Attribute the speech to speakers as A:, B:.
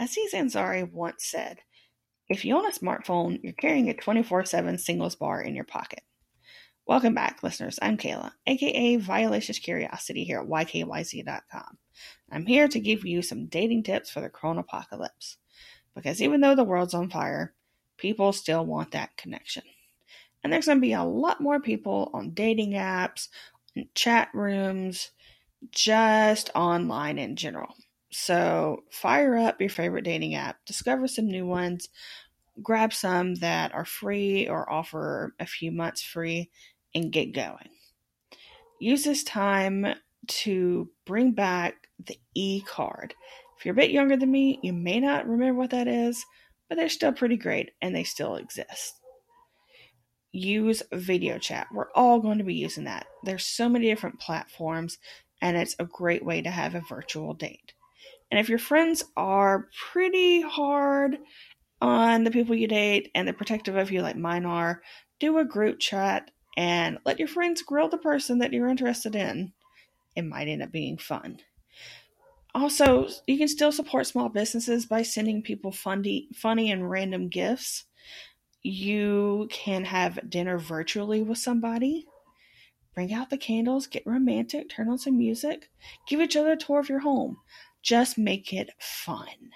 A: Aziz Ansari once said, If you own a smartphone, you're carrying a 24 7 singles bar in your pocket. Welcome back, listeners. I'm Kayla, aka Violacious Curiosity here at YKYZ.com. I'm here to give you some dating tips for the Corona apocalypse. Because even though the world's on fire, people still want that connection. And there's going to be a lot more people on dating apps, chat rooms, just online in general. So fire up your favorite dating app, discover some new ones, grab some that are free or offer a few months free, and get going. Use this time to bring back the e card. If you're a bit younger than me, you may not remember what that is, but they're still pretty great and they still exist. Use video chat. We're all going to be using that. There's so many different platforms, and it's a great way to have a virtual date. And if your friends are pretty hard on the people you date and they're protective of you, like mine are, do a group chat and let your friends grill the person that you're interested in. It might end up being fun. Also, you can still support small businesses by sending people funny, funny and random gifts. You can have dinner virtually with somebody. Bring out the candles, get romantic, turn on some music, give each other a tour of your home. Just make it fun.